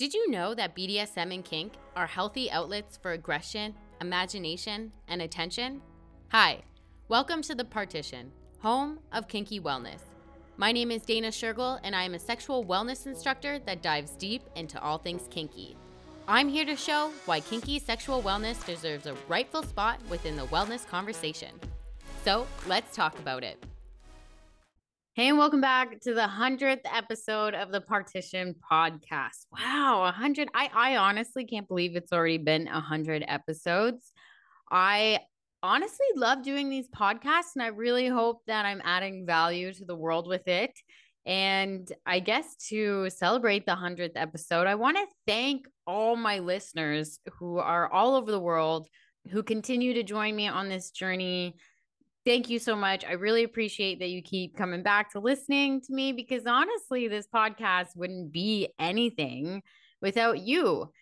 Did you know that BDSM and kink are healthy outlets for aggression, imagination, and attention? Hi, welcome to The Partition, home of kinky wellness. My name is Dana Shergill, and I am a sexual wellness instructor that dives deep into all things kinky. I'm here to show why kinky sexual wellness deserves a rightful spot within the wellness conversation. So let's talk about it. Hey, and welcome back to the 100th episode of the Partition Podcast. Wow, 100. I, I honestly can't believe it's already been 100 episodes. I honestly love doing these podcasts, and I really hope that I'm adding value to the world with it. And I guess to celebrate the 100th episode, I want to thank all my listeners who are all over the world who continue to join me on this journey Thank you so much. I really appreciate that you keep coming back to listening to me because honestly, this podcast wouldn't be anything without you.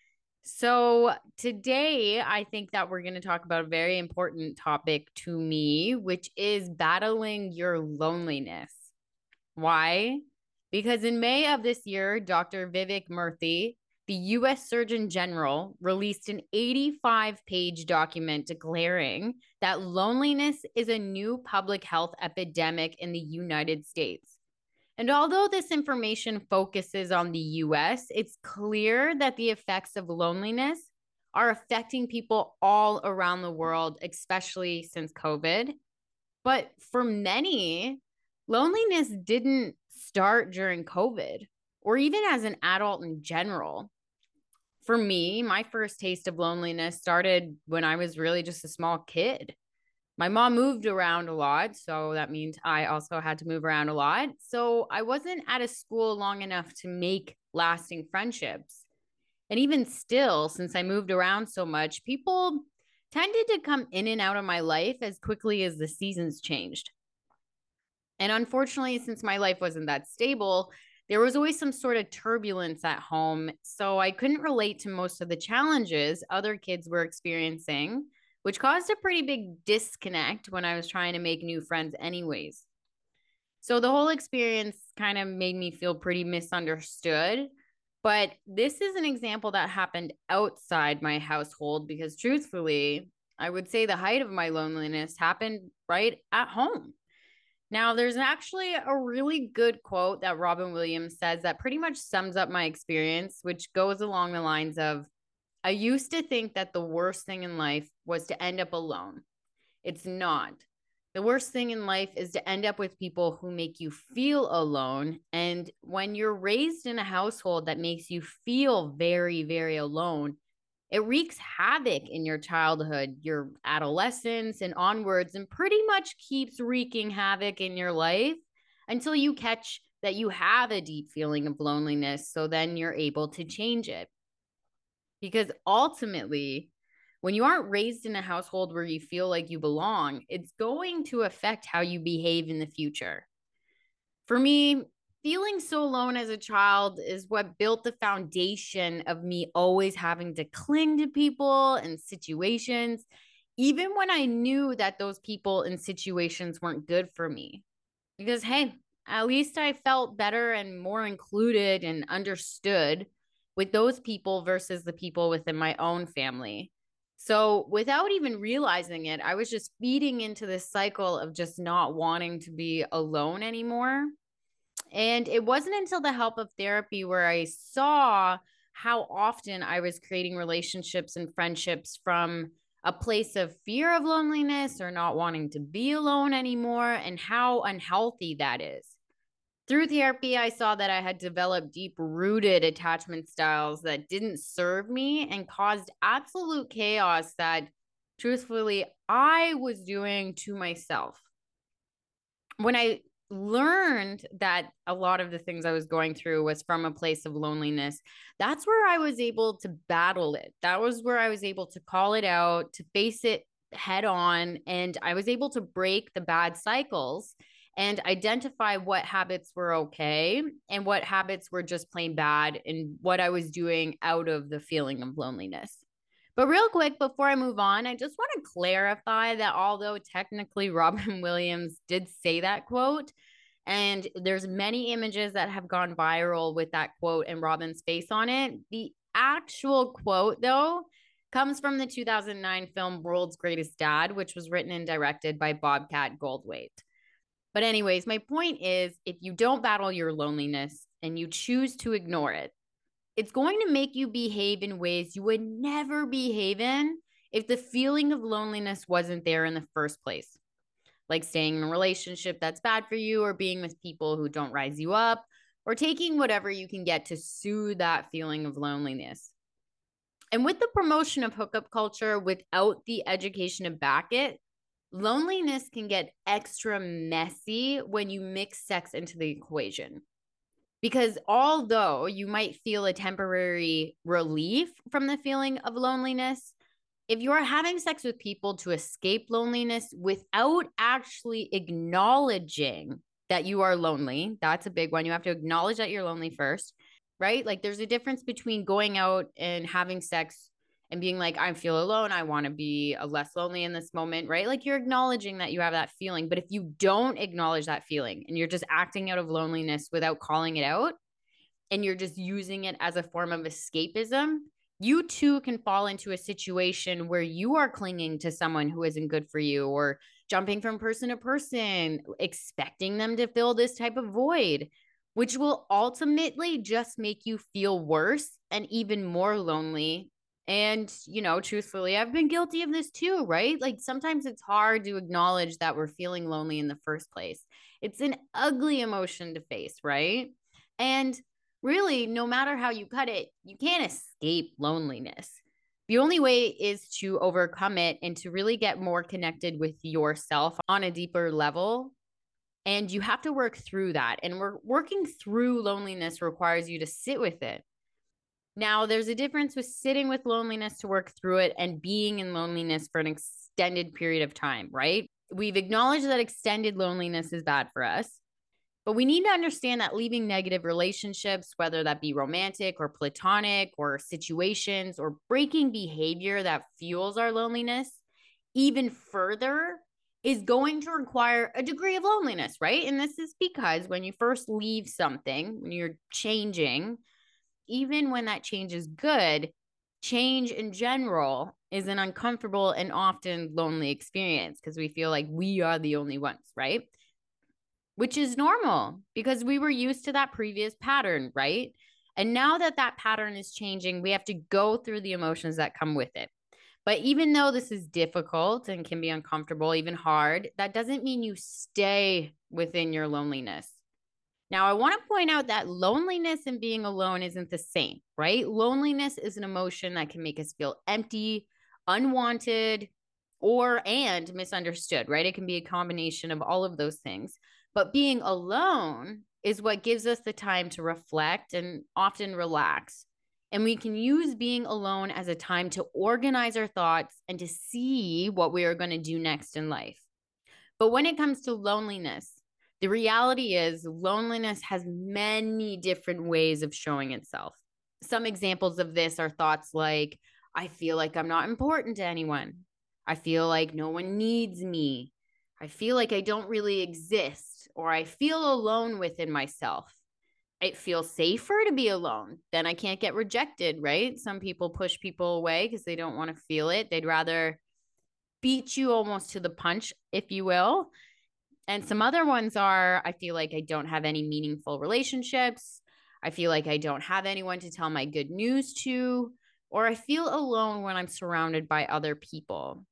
So, today, I think that we're going to talk about a very important topic to me, which is battling your loneliness. Why? Because in May of this year, Dr. Vivek Murthy the US Surgeon General released an 85 page document declaring that loneliness is a new public health epidemic in the United States. And although this information focuses on the US, it's clear that the effects of loneliness are affecting people all around the world, especially since COVID. But for many, loneliness didn't start during COVID or even as an adult in general for me, my first taste of loneliness started when I was really just a small kid. My mom moved around a lot. So that means I also had to move around a lot. So I wasn't at a school long enough to make lasting friendships. And even still, since I moved around so much, people tended to come in and out of my life as quickly as the seasons changed. And unfortunately, since my life wasn't that stable, there was always some sort of turbulence at home. So I couldn't relate to most of the challenges other kids were experiencing, which caused a pretty big disconnect when I was trying to make new friends, anyways. So the whole experience kind of made me feel pretty misunderstood. But this is an example that happened outside my household because, truthfully, I would say the height of my loneliness happened right at home. Now, there's actually a really good quote that Robin Williams says that pretty much sums up my experience, which goes along the lines of I used to think that the worst thing in life was to end up alone. It's not. The worst thing in life is to end up with people who make you feel alone. And when you're raised in a household that makes you feel very, very alone, it wreaks havoc in your childhood, your adolescence, and onwards, and pretty much keeps wreaking havoc in your life until you catch that you have a deep feeling of loneliness. So then you're able to change it. Because ultimately, when you aren't raised in a household where you feel like you belong, it's going to affect how you behave in the future. For me, feeling so alone as a child is what built the foundation of me always having to cling to people and situations, even when I knew that those people and situations weren't good for me. Because, hey, at least I felt better and more included and understood with those people versus the people within my own family. So, without even realizing it, I was just feeding into this cycle of just not wanting to be alone anymore and it wasn't until the help of therapy where I saw how often I was creating relationships and friendships from a place of fear of loneliness or not wanting to be alone anymore, and how unhealthy that is. Through therapy, I saw that I had developed deep rooted attachment styles that didn't serve me and caused absolute chaos that, truthfully, I was doing to myself. When I learned that a lot of the things I was going through was from a place of loneliness, that's where I was able to battle it. That was where I was able to call it out, to face it head on. And I was able to break the bad cycles and identify what habits were okay and what habits were just plain bad and what I was doing out of the feeling of loneliness. But real quick, before I move on, I just want to clarify that although technically Robin Williams did say that quote, And there's many images that have gone viral with that quote and Robin's face on it. The actual quote, though, comes from the 2009 film World's Greatest Dad, which was written and directed by Bobcat Goldthwait. But, anyways, my point is if you don't battle your loneliness and you choose to ignore it, it's going to make you behave in ways you would never behave in if the feeling of loneliness wasn't there in the first place. Like staying in a relationship that's bad for you, or being with people who don't rise you up, or taking whatever you can get to soothe that feeling of loneliness. And with the promotion of hookup culture without the education to back it, loneliness can get extra messy when you mix sex into the equation. Because although you might feel a temporary relief from the feeling of loneliness, if you are having sex with people to escape loneliness without actually acknowledging that you are lonely, that's a big one. You have to acknowledge that you're lonely first right? Like there's a difference between going out and having sex and being like, I feel alone. I want to be a less lonely in this moment, right? Like you're acknowledging that you have that feeling. But if you don't acknowledge that feeling and you're just acting out of loneliness without calling it out, and you're just using it as a form of escapism, you too can fall into a situation where you are clinging to someone who isn't good for you or jumping from person to person, expecting them to fill this type of void which will ultimately just make you feel worse and even more lonely. And, you know, truthfully, I've been guilty of this too, right? Like sometimes it's hard to acknowledge that we're feeling lonely in the first place. It's an ugly emotion to face, right? And really, no matter how you cut it, you can't escape loneliness. The only way is to overcome it and to really get more connected with yourself on a deeper level and you have to work through that. And we're working through loneliness requires you to sit with it. Now, there's a difference with sitting with loneliness to work through it and being in loneliness for an extended period of time, right? We've acknowledged that extended loneliness is bad for us, but we need to understand that leaving negative relationships, whether that be romantic or platonic or situations or breaking behavior that fuels our loneliness, even further is going to require a degree of loneliness, right? And this is because when you first leave something, when you're changing, even when that change is good, change in general is an uncomfortable and often lonely experience because we feel like we are the only ones, right? Which is normal because we were used to that previous pattern, right? And now that that pattern is changing, we have to go through the emotions that come with it. But even though this is difficult and can be uncomfortable, even hard, that doesn't mean you stay within your loneliness. Now, I want to point out that loneliness and being alone isn't the same, right? Loneliness is an emotion that can make us feel empty, unwanted, or and misunderstood, right? It can be a combination of all of those things. But being alone is what gives us the time to reflect and often relax and we can use being alone as a time to organize our thoughts and to see what we are going to do next in life. But when it comes to loneliness, the reality is loneliness has many different ways of showing itself. Some examples of this are thoughts like, I feel like I'm not important to anyone. I feel like no one needs me. I feel like I don't really exist, or I feel alone within myself it feels safer to be alone. Then I can't get rejected, right? Some people push people away because they don't want to feel it. They'd rather beat you almost to the punch, if you will. And some other ones are I feel like I don't have any meaningful relationships. I feel like I don't have anyone to tell my good news to, or I feel alone when I'm surrounded by other people.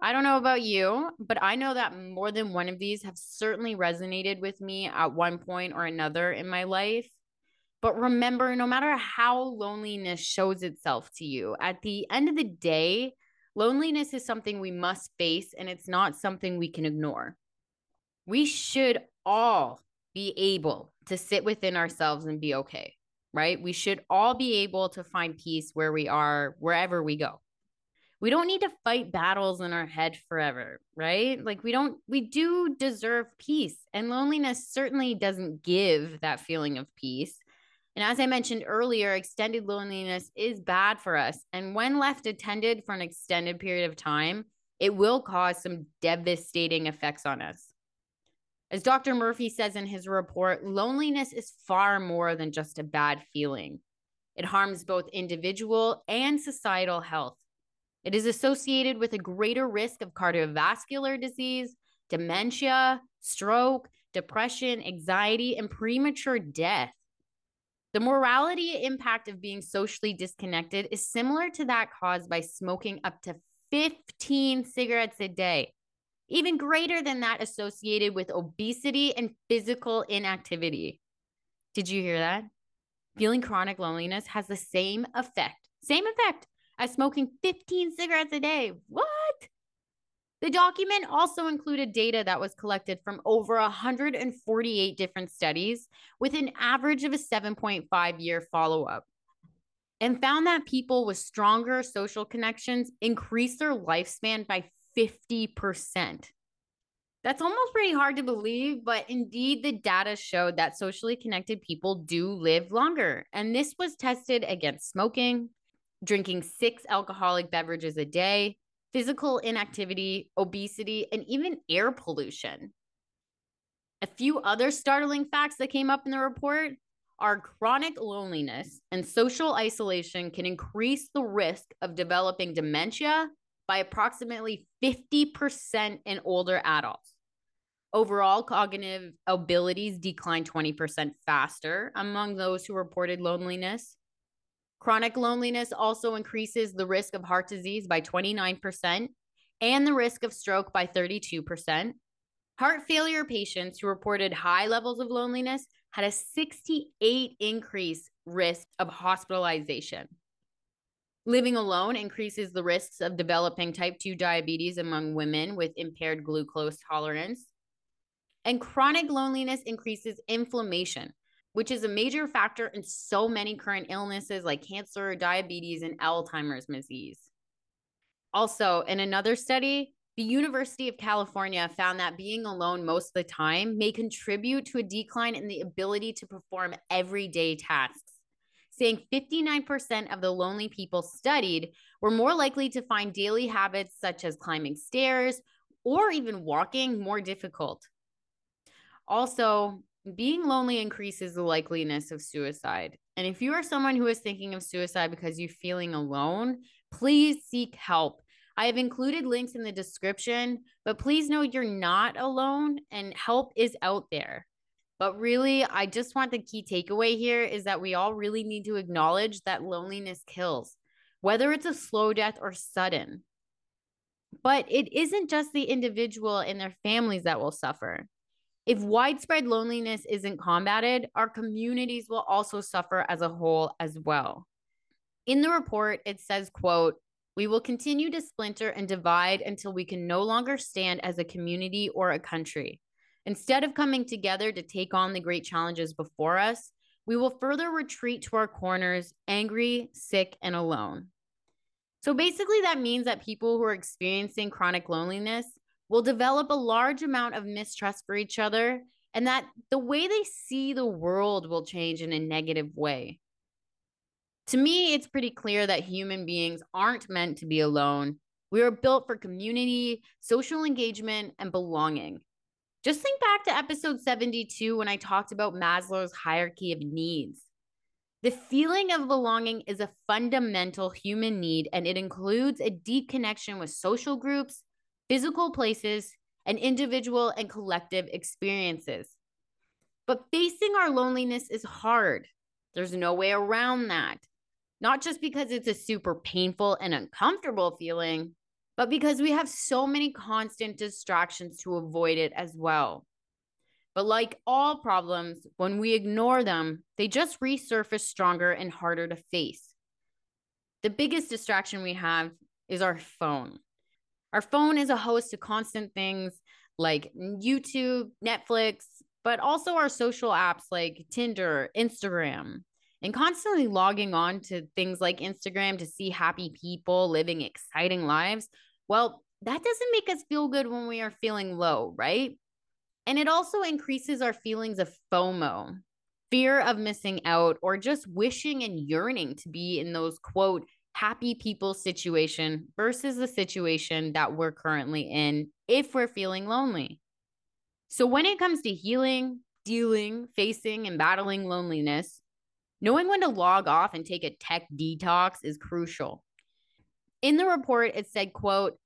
I don't know about you, but I know that more than one of these have certainly resonated with me at one point or another in my life. But remember, no matter how loneliness shows itself to you, at the end of the day, loneliness is something we must face and it's not something we can ignore. We should all be able to sit within ourselves and be okay, right? We should all be able to find peace where we are, wherever we go we don't need to fight battles in our head forever, right? Like we don't we do deserve peace. And loneliness certainly doesn't give that feeling of peace. And as I mentioned earlier, extended loneliness is bad for us. And when left attended for an extended period of time, it will cause some devastating effects on us. As Dr. Murthy says in his report, loneliness is far more than just a bad feeling. It harms both individual and societal health. It is associated with a greater risk of cardiovascular disease, dementia, stroke, depression, anxiety, and premature death. The mortality impact of being socially disconnected is similar to that caused by smoking up to 15 cigarettes a day, even greater than that associated with obesity and physical inactivity. Did you hear that? Feeling chronic loneliness has the same effect, same effect as smoking 15 cigarettes a day. What? The document also included data that was collected from over 148 different studies with an average of a 7.5 year follow up and found that people with stronger social connections increased their lifespan by 50%. That's almost pretty hard to believe, but indeed, the data showed that socially connected people do live longer. And this was tested against smoking, drinking six alcoholic beverages a day, physical inactivity, obesity, and even air pollution. A few other startling facts that came up in the report are chronic loneliness and social isolation can increase the risk of developing dementia by approximately 50% in older adults. Overall, cognitive abilities decline 20% faster among those who reported loneliness. Chronic loneliness also increases the risk of heart disease by 29% and the risk of stroke by 32%. Heart failure patients who reported high levels of loneliness had a 68 increase risk of hospitalization. Living alone increases the risks of developing type 2 diabetes among women with impaired glucose tolerance. And chronic loneliness increases inflammation, which is a major factor in so many current illnesses like cancer, diabetes, and Alzheimer's disease. Also, in another study, the University of California found that being alone most of the time may contribute to a decline in the ability to perform everyday tasks, saying 59% of the lonely people studied were more likely to find daily habits such as climbing stairs or even walking more difficult. Also, being lonely increases the likeliness of suicide. And if you are someone who is thinking of suicide because you're feeling alone, please seek help. I have included links in the description, but please know you're not alone and help is out there. But really, I just want the key takeaway here is that we all really need to acknowledge that loneliness kills, whether it's a slow death or sudden. But it isn't just the individual and their families that will suffer. If widespread loneliness isn't combated, our communities will also suffer as a whole as well. In the report, it says, quote, we will continue to splinter and divide until we can no longer stand as a community or a country. Instead of coming together to take on the great challenges before us, we will further retreat to our corners, angry, sick, and alone. So basically, that means that people who are experiencing chronic loneliness will develop a large amount of mistrust for each other and that the way they see the world will change in a negative way. To me, it's pretty clear that human beings aren't meant to be alone. We are built for community, social engagement, and belonging. Just think back to episode 72 when I talked about Maslow's hierarchy of needs. The feeling of belonging is a fundamental human need, and it includes a deep connection with social groups, physical places, and individual and collective experiences. But facing our loneliness is hard. There's no way around that. Not just because it's a super painful and uncomfortable feeling, but because we have so many constant distractions to avoid it as well. But like all problems, when we ignore them, they just resurface stronger and harder to face. The biggest distraction we have is our phone. Our phone is a host of constant things like YouTube, Netflix, but also our social apps like Tinder, Instagram, and constantly logging on to things like Instagram to see happy people living exciting lives. Well, that doesn't make us feel good when we are feeling low, right? And it also increases our feelings of FOMO, fear of missing out, or just wishing and yearning to be in those quote happy people situation versus the situation that we're currently in if we're feeling lonely. So, when it comes to healing, dealing, facing, and battling loneliness, knowing when to log off and take a tech detox is crucial. In the report, it said, quote,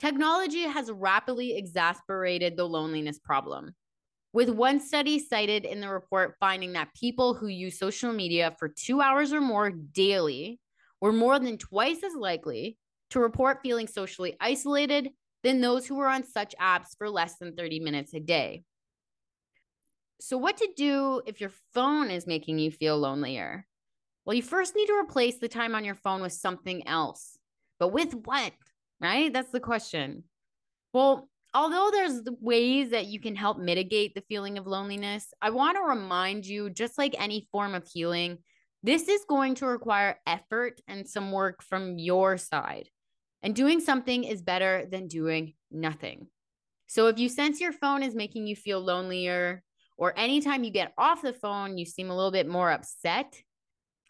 technology has rapidly exacerbated the loneliness problem. With one study cited in the report finding that people who use social media for two hours or more daily were more than twice as likely to report feeling socially isolated than those who were on such apps for less than 30 minutes a day. So, what to do if your phone is making you feel lonelier? Well, you first need to replace the time on your phone with something else. But with what? Right? That's the question. Well, although there's ways that you can help mitigate the feeling of loneliness, I want to remind you just like any form of healing, this is going to require effort and some work from your side. And doing something is better than doing nothing. So if you sense your phone is making you feel lonelier, or anytime you get off the phone, you seem a little bit more upset,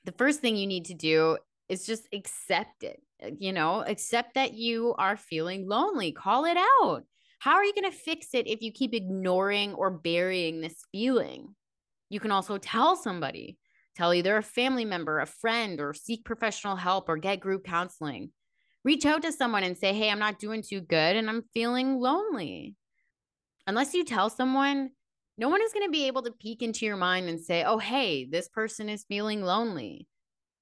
the first thing you need to do is just accept it. Uh, you know, accept that you are feeling lonely, call it out. How are you going to fix it if you keep ignoring or burying this feeling? You can also tell somebody, tell either a family member, a friend, or seek professional help or get group counseling reach out to someone and say, Hey, I'm not doing too good and I'm feeling lonely. Unless you tell someone, no one is going to be able to peek into your mind and say, Oh, hey, this person is feeling lonely.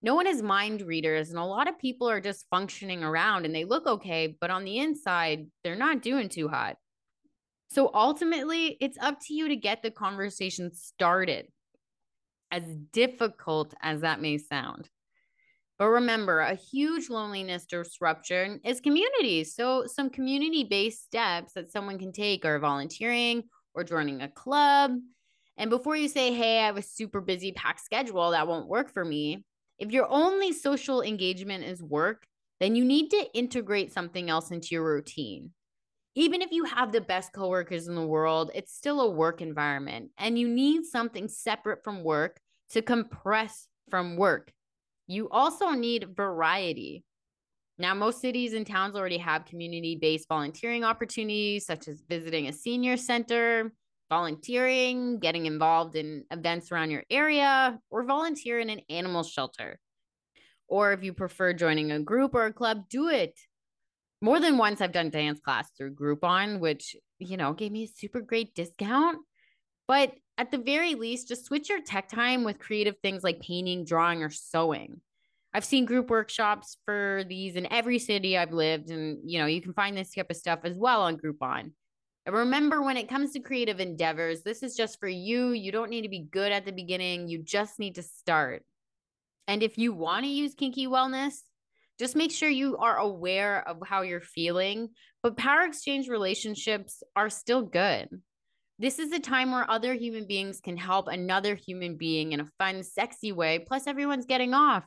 No one is mind readers, and a lot of people are just functioning around and they look okay, but on the inside, they're not doing too hot. So ultimately, it's up to you to get the conversation started, as difficult as that may sound. But remember, a huge loneliness disruption is community. So, some community based steps that someone can take are volunteering or joining a club. And before you say, hey, I have a super busy packed schedule that won't work for me, if your only social engagement is work, then you need to integrate something else into your routine. Even if you have the best coworkers in the world, it's still a work environment, and you need something separate from work to compress from work you also need variety. Now, most cities and towns already have community based volunteering opportunities, such as visiting a senior center, volunteering, getting involved in events around your area, or volunteer in an animal shelter. Or if you prefer joining a group or a club, do it. More than once, I've done dance class through Groupon, which, you know, gave me a super great discount. But at the very least, just switch your tech time with creative things like painting, drawing, or sewing. I've seen group workshops for these in every city I've lived, and you know, you can find this type of stuff as well on Groupon. Remember, when it comes to creative endeavors, this is just for you. You don't need to be good at the beginning, you just need to start. And if you want to use kinky wellness, just make sure you are aware of how you're feeling. But power exchange relationships are still good. This is a time where other human beings can help another human being in a fun, sexy way. Plus, everyone's getting off.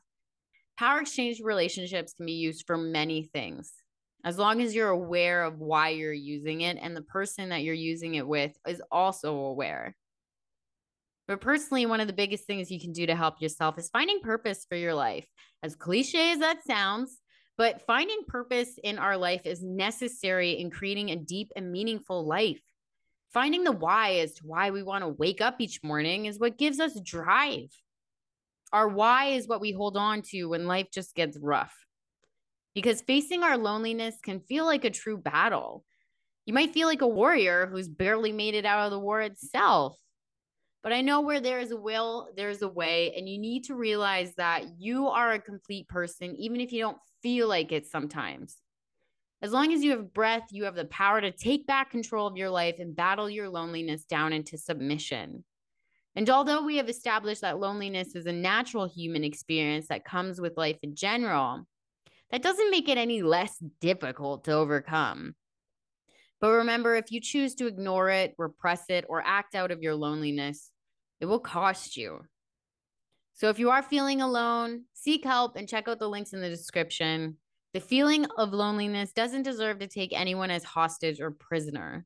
Power exchange relationships can be used for many things. As long as you're aware of why you're using it and the person that you're using it with is also aware. But personally, one of the biggest things you can do to help yourself is finding purpose for your life. As cliche as that sounds, but finding purpose in our life is necessary in creating a deep and meaningful life. Finding the why as to why we want to wake up each morning is what gives us drive. Our why is what we hold on to when life just gets rough. Because facing our loneliness can feel like a true battle. You might feel like a warrior who's barely made it out of the war itself. But I know where there is a will, there's a way. And you need to realize that you are a complete person, even if you don't feel like it sometimes. As long as you have breath, you have the power to take back control of your life and battle your loneliness down into submission. And although we have established that loneliness is a natural human experience that comes with life in general, that doesn't make it any less difficult to overcome. But remember, if you choose to ignore it, repress it, or act out of your loneliness, it will cost you. So if you are feeling alone, seek help and check out the links in the description. The feeling of loneliness doesn't deserve to take anyone as hostage or prisoner.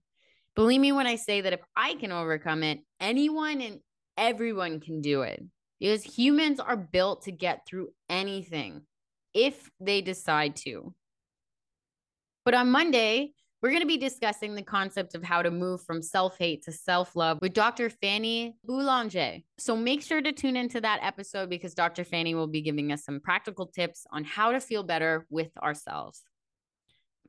Believe me when I say that if I can overcome it, anyone and everyone can do it because humans are built to get through anything if they decide to. But on Monday, We're going to be discussing the concept of how to move from self hate to self love with Dr. Fanny Boulanger. So make sure to tune into that episode because Dr. Fanny will be giving us some practical tips on how to feel better with ourselves.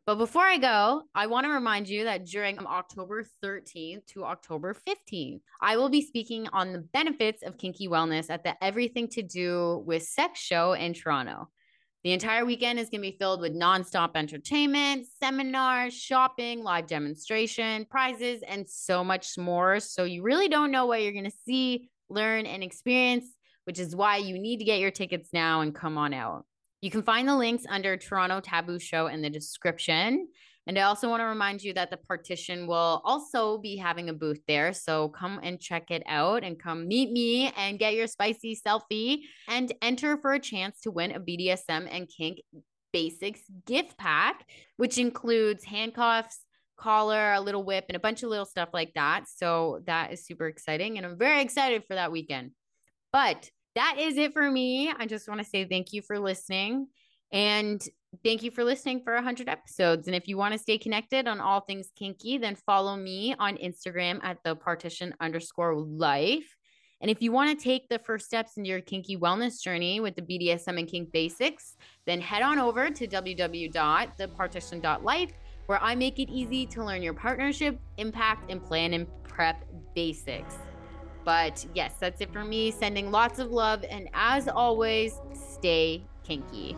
But before I go, I want to remind you that during October 13th to October 15th, I will be speaking on the benefits of kinky wellness at the Everything to Do with Sex show in Toronto. The entire weekend is going to be filled with nonstop entertainment, seminars, shopping, live demonstration, prizes, and so much more. So you really don't know what you're going to see, learn, and experience, which is why you need to get your tickets now and come on out. You can find the links under Toronto Taboo Show in the description. And I also want to remind you that the partition will also be having a booth there. So come and check it out and come meet me and get your spicy selfie and enter for a chance to win a BDSM and kink basics gift pack, which includes handcuffs, collar, a little whip, and a bunch of little stuff like that. So that is super exciting. And I'm very excited for that weekend. But that is it for me. I just want to say thank you for listening. And thank you for listening for 100 episodes. And if you want to stay connected on all things kinky, then follow me on Instagram at the partition underscore life. And if you want to take the first steps into your kinky wellness journey with the BDSM and kink basics, then head on over to www.thepartition.life, where I make it easy to learn your partnership, impact, and plan and prep basics. But yes, that's it for me. Sending lots of love. And as always, stay kinky.